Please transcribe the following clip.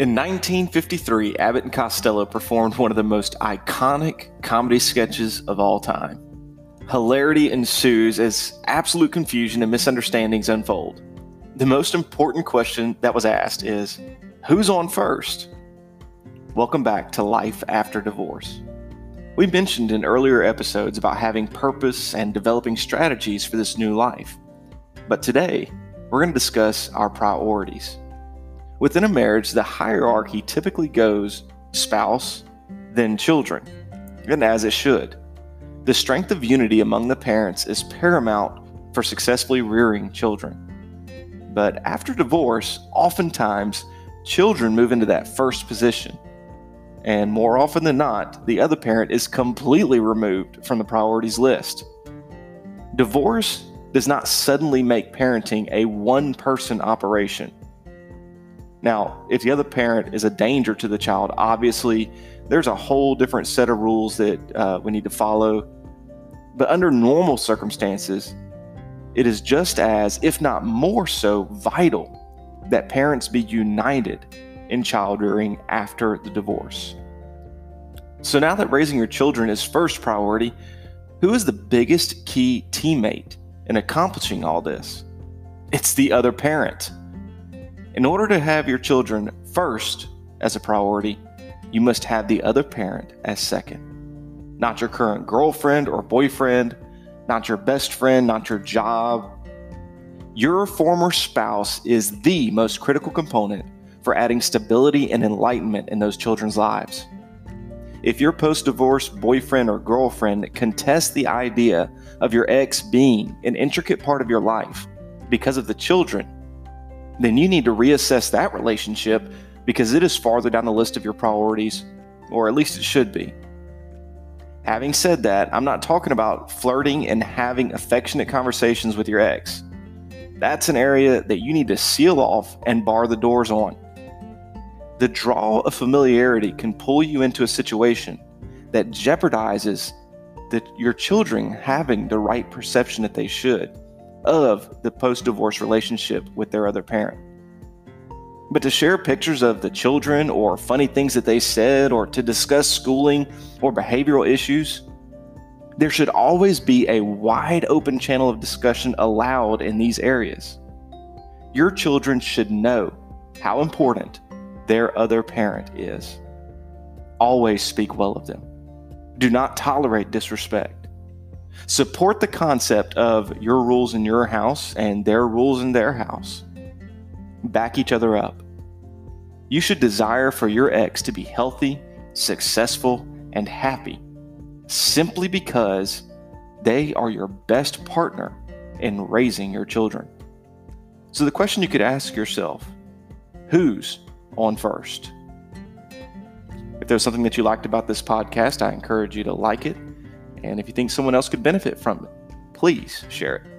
In 1953, Abbott and Costello performed one of the most iconic comedy sketches of all time. Hilarity ensues as absolute confusion and misunderstandings unfold. The most important question that was asked is Who's on first? Welcome back to Life After Divorce. We mentioned in earlier episodes about having purpose and developing strategies for this new life. But today, we're going to discuss our priorities. Within a marriage, the hierarchy typically goes spouse, then children, and as it should. The strength of unity among the parents is paramount for successfully rearing children. But after divorce, oftentimes children move into that first position. And more often than not, the other parent is completely removed from the priorities list. Divorce does not suddenly make parenting a one person operation. Now, if the other parent is a danger to the child, obviously there's a whole different set of rules that uh, we need to follow. But under normal circumstances, it is just as, if not more so, vital that parents be united in child rearing after the divorce. So now that raising your children is first priority, who is the biggest key teammate in accomplishing all this? It's the other parent. In order to have your children first as a priority, you must have the other parent as second. Not your current girlfriend or boyfriend, not your best friend, not your job. Your former spouse is the most critical component for adding stability and enlightenment in those children's lives. If your post divorce boyfriend or girlfriend contests the idea of your ex being an intricate part of your life because of the children, then you need to reassess that relationship because it is farther down the list of your priorities, or at least it should be. Having said that, I'm not talking about flirting and having affectionate conversations with your ex. That's an area that you need to seal off and bar the doors on. The draw of familiarity can pull you into a situation that jeopardizes that your children having the right perception that they should of the post divorce relationship with their other parent. But to share pictures of the children or funny things that they said or to discuss schooling or behavioral issues, there should always be a wide open channel of discussion allowed in these areas. Your children should know how important their other parent is. Always speak well of them. Do not tolerate disrespect. Support the concept of your rules in your house and their rules in their house. Back each other up. You should desire for your ex to be healthy, successful, and happy simply because they are your best partner in raising your children. So, the question you could ask yourself who's on first? If there's something that you liked about this podcast, I encourage you to like it and if you think someone else could benefit from it, please share it.